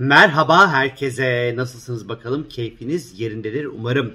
Merhaba herkese. Nasılsınız bakalım? Keyfiniz yerindedir umarım.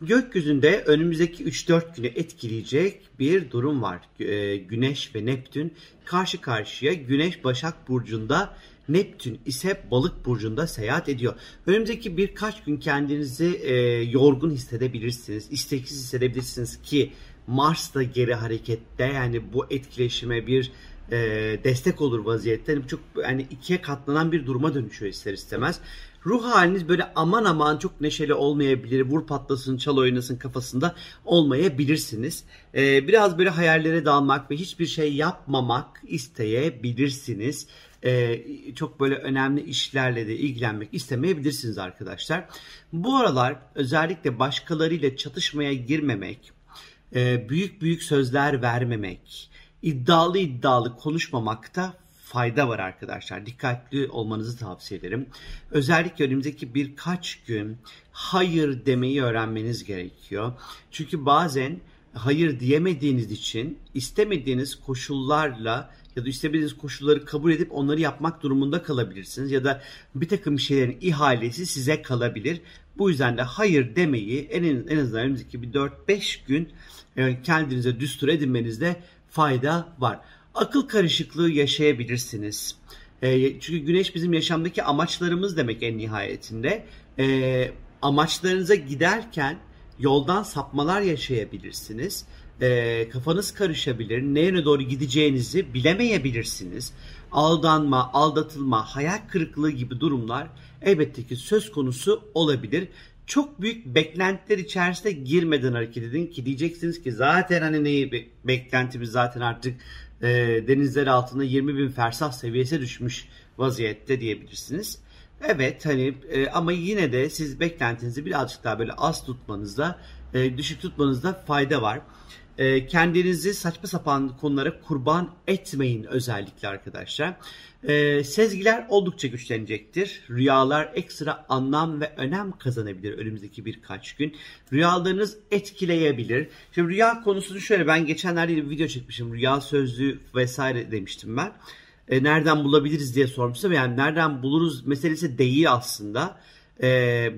Gökyüzünde önümüzdeki 3-4 günü etkileyecek bir durum var. Ee, Güneş ve Neptün karşı karşıya. Güneş Başak Burcu'nda, Neptün ise Balık Burcu'nda seyahat ediyor. Önümüzdeki birkaç gün kendinizi e, yorgun hissedebilirsiniz, isteksiz hissedebilirsiniz ki Mars da geri harekette yani bu etkileşime bir e, destek olur vaziyette. Yani çok yani ikiye katlanan bir duruma dönüşüyor ister istemez. Ruh haliniz böyle aman aman çok neşeli olmayabilir. Vur patlasın, çal oynasın kafasında olmayabilirsiniz. E, biraz böyle hayallere dalmak ve hiçbir şey yapmamak isteyebilirsiniz. E, çok böyle önemli işlerle de ilgilenmek istemeyebilirsiniz arkadaşlar. Bu aralar özellikle başkalarıyla çatışmaya girmemek, e, büyük büyük sözler vermemek, iddialı iddialı konuşmamakta fayda var arkadaşlar. Dikkatli olmanızı tavsiye ederim. Özellikle önümüzdeki birkaç gün hayır demeyi öğrenmeniz gerekiyor. Çünkü bazen hayır diyemediğiniz için istemediğiniz koşullarla ya da istemediğiniz koşulları kabul edip onları yapmak durumunda kalabilirsiniz. Ya da bir takım şeylerin ihalesi size kalabilir. Bu yüzden de hayır demeyi en, en azından önümüzdeki bir 4-5 gün e, kendinize düstur edinmenizde fayda var. Akıl karışıklığı yaşayabilirsiniz. E, çünkü güneş bizim yaşamdaki amaçlarımız demek en nihayetinde. E, amaçlarınıza giderken yoldan sapmalar yaşayabilirsiniz. E, kafanız karışabilir. Ne yöne doğru gideceğinizi bilemeyebilirsiniz. Aldanma, aldatılma, hayal kırıklığı gibi durumlar elbette ki söz konusu olabilir çok büyük beklentiler içerisinde girmeden hareket edin ki diyeceksiniz ki zaten hani neyi beklentimiz zaten artık e, denizler altında 20 bin fersah seviyesi düşmüş vaziyette diyebilirsiniz. Evet hani e, ama yine de siz beklentinizi birazcık daha böyle az tutmanızda, e, düşük tutmanızda fayda var. E, kendinizi saçma sapan konulara kurban etmeyin özellikle arkadaşlar. E, sezgiler oldukça güçlenecektir. Rüyalar ekstra anlam ve önem kazanabilir önümüzdeki birkaç gün. Rüyalarınız etkileyebilir. Şimdi rüya konusunu şöyle ben geçenlerde bir video çekmişim. Rüya sözlüğü vesaire demiştim ben. E, nereden bulabiliriz diye sormuştum. Yani nereden buluruz meselesi değil aslında.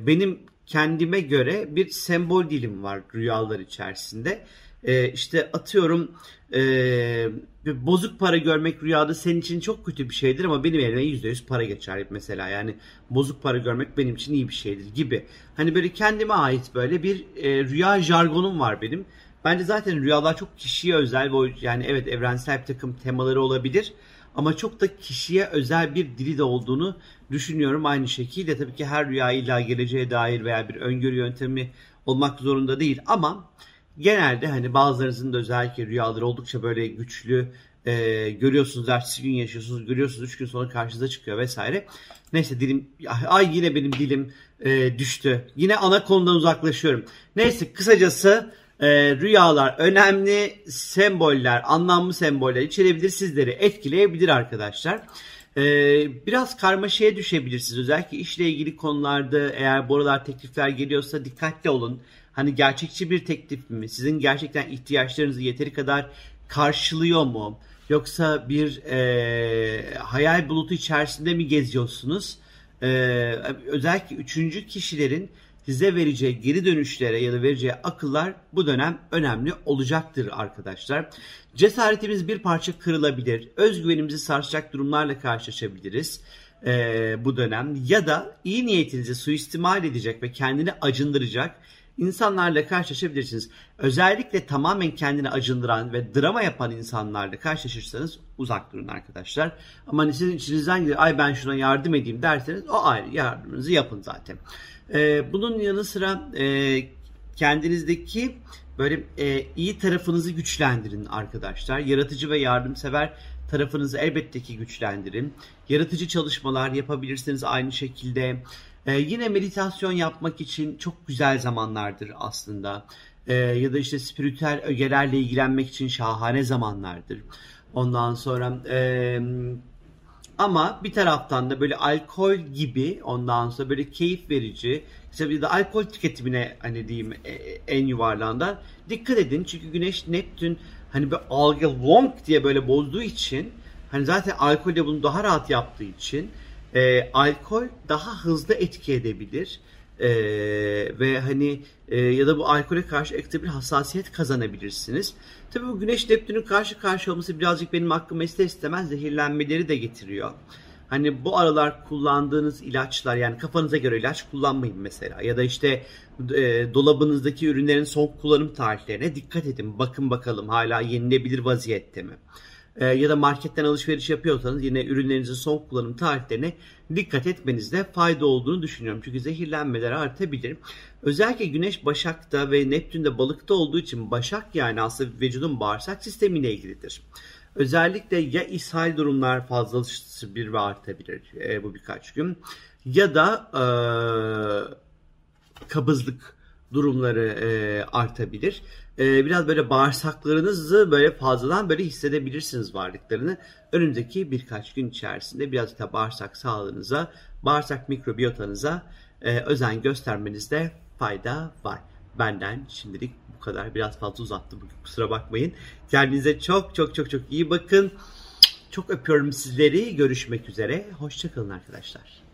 Benim kendime göre bir sembol dilim var rüyalar içerisinde e, işte atıyorum e, bozuk para görmek rüyada senin için çok kötü bir şeydir ama benim elime %100 para geçer mesela yani bozuk para görmek benim için iyi bir şeydir gibi. Hani böyle kendime ait böyle bir e, rüya jargonum var benim. Bence zaten rüyalar çok kişiye özel ve yani evet evrensel bir takım temaları olabilir ama çok da kişiye özel bir dili de olduğunu düşünüyorum. Aynı şekilde tabii ki her rüya illa geleceğe dair veya bir öngörü yöntemi olmak zorunda değil ama genelde hani bazılarınızın da özellikle rüyaları oldukça böyle güçlü e, görüyorsunuz ertesi gün yaşıyorsunuz görüyorsunuz 3 gün sonra karşınıza çıkıyor vesaire. Neyse dilim ay yine benim dilim e, düştü. Yine ana konudan uzaklaşıyorum. Neyse kısacası e, rüyalar önemli semboller, anlamlı semboller içerebilir sizleri etkileyebilir arkadaşlar. Ee, biraz karmaşaya düşebilirsiniz. Özellikle işle ilgili konularda eğer bu aralar teklifler geliyorsa dikkatli olun. Hani gerçekçi bir teklif mi? Sizin gerçekten ihtiyaçlarınızı yeteri kadar karşılıyor mu? Yoksa bir e, hayal bulutu içerisinde mi geziyorsunuz? E, özellikle üçüncü kişilerin size vereceği geri dönüşlere ya da vereceği akıllar bu dönem önemli olacaktır arkadaşlar. Cesaretimiz bir parça kırılabilir. Özgüvenimizi sarsacak durumlarla karşılaşabiliriz e, bu dönem. Ya da iyi niyetinizi suistimal edecek ve kendini acındıracak insanlarla karşılaşabilirsiniz. Özellikle tamamen kendini acındıran ve drama yapan insanlarla karşılaşırsanız uzak durun arkadaşlar. Ama hani sizin içinizden gelir ay ben şuna yardım edeyim derseniz o ayrı yardımınızı yapın zaten. Ee, bunun yanı sıra e, kendinizdeki böyle e, iyi tarafınızı güçlendirin arkadaşlar. Yaratıcı ve yardımsever tarafınızı elbette ki güçlendirin. Yaratıcı çalışmalar yapabilirsiniz aynı şekilde. Ee, yine meditasyon yapmak için çok güzel zamanlardır aslında. Ee, ya da işte spiritüel ögelerle ilgilenmek için şahane zamanlardır. Ondan sonra e, ama bir taraftan da böyle alkol gibi ondan sonra böyle keyif verici işte bir de alkol tüketimine hani diyeyim e, en yuvarlandan dikkat edin çünkü Güneş Neptün hani böyle algı long diye böyle bozduğu için hani zaten alkolde bunu daha rahat yaptığı için E, alkol daha hızlı etki edebilir. E, ve hani e, ya da bu alkole karşı ekstra bir hassasiyet kazanabilirsiniz. Tabii bu güneş Neptün'ün karşı karşı olması birazcık benim aklıma ister istemez zehirlenmeleri de getiriyor. Hani bu aralar kullandığınız ilaçlar yani kafanıza göre ilaç kullanmayın mesela. Ya da işte e, dolabınızdaki ürünlerin son kullanım tarihlerine dikkat edin. Bakın bakalım hala yenilebilir vaziyette mi? E, ya da marketten alışveriş yapıyorsanız yine ürünlerinizin son kullanım tarihlerine dikkat etmenizde fayda olduğunu düşünüyorum. Çünkü zehirlenmeler artabilir. Özellikle Güneş Başak'ta ve Neptün'de balıkta olduğu için Başak yani aslında vücudun bağırsak sistemiyle ilgilidir. Özellikle ya ishal durumlar fazlalısı bir ve artabilir e, bu birkaç gün ya da e, kabızlık durumları e, artabilir. E, biraz böyle bağırsaklarınızı böyle fazladan böyle hissedebilirsiniz varlıklarını. Önümüzdeki birkaç gün içerisinde biraz da bağırsak sağlığınıza, bağırsak mikrobiyotanıza e, özen göstermenizde fayda var. Benden şimdilik bu kadar. Biraz fazla uzattım bugün kusura bakmayın. Kendinize çok çok çok çok iyi bakın. Çok öpüyorum sizleri. Görüşmek üzere. Hoşçakalın arkadaşlar.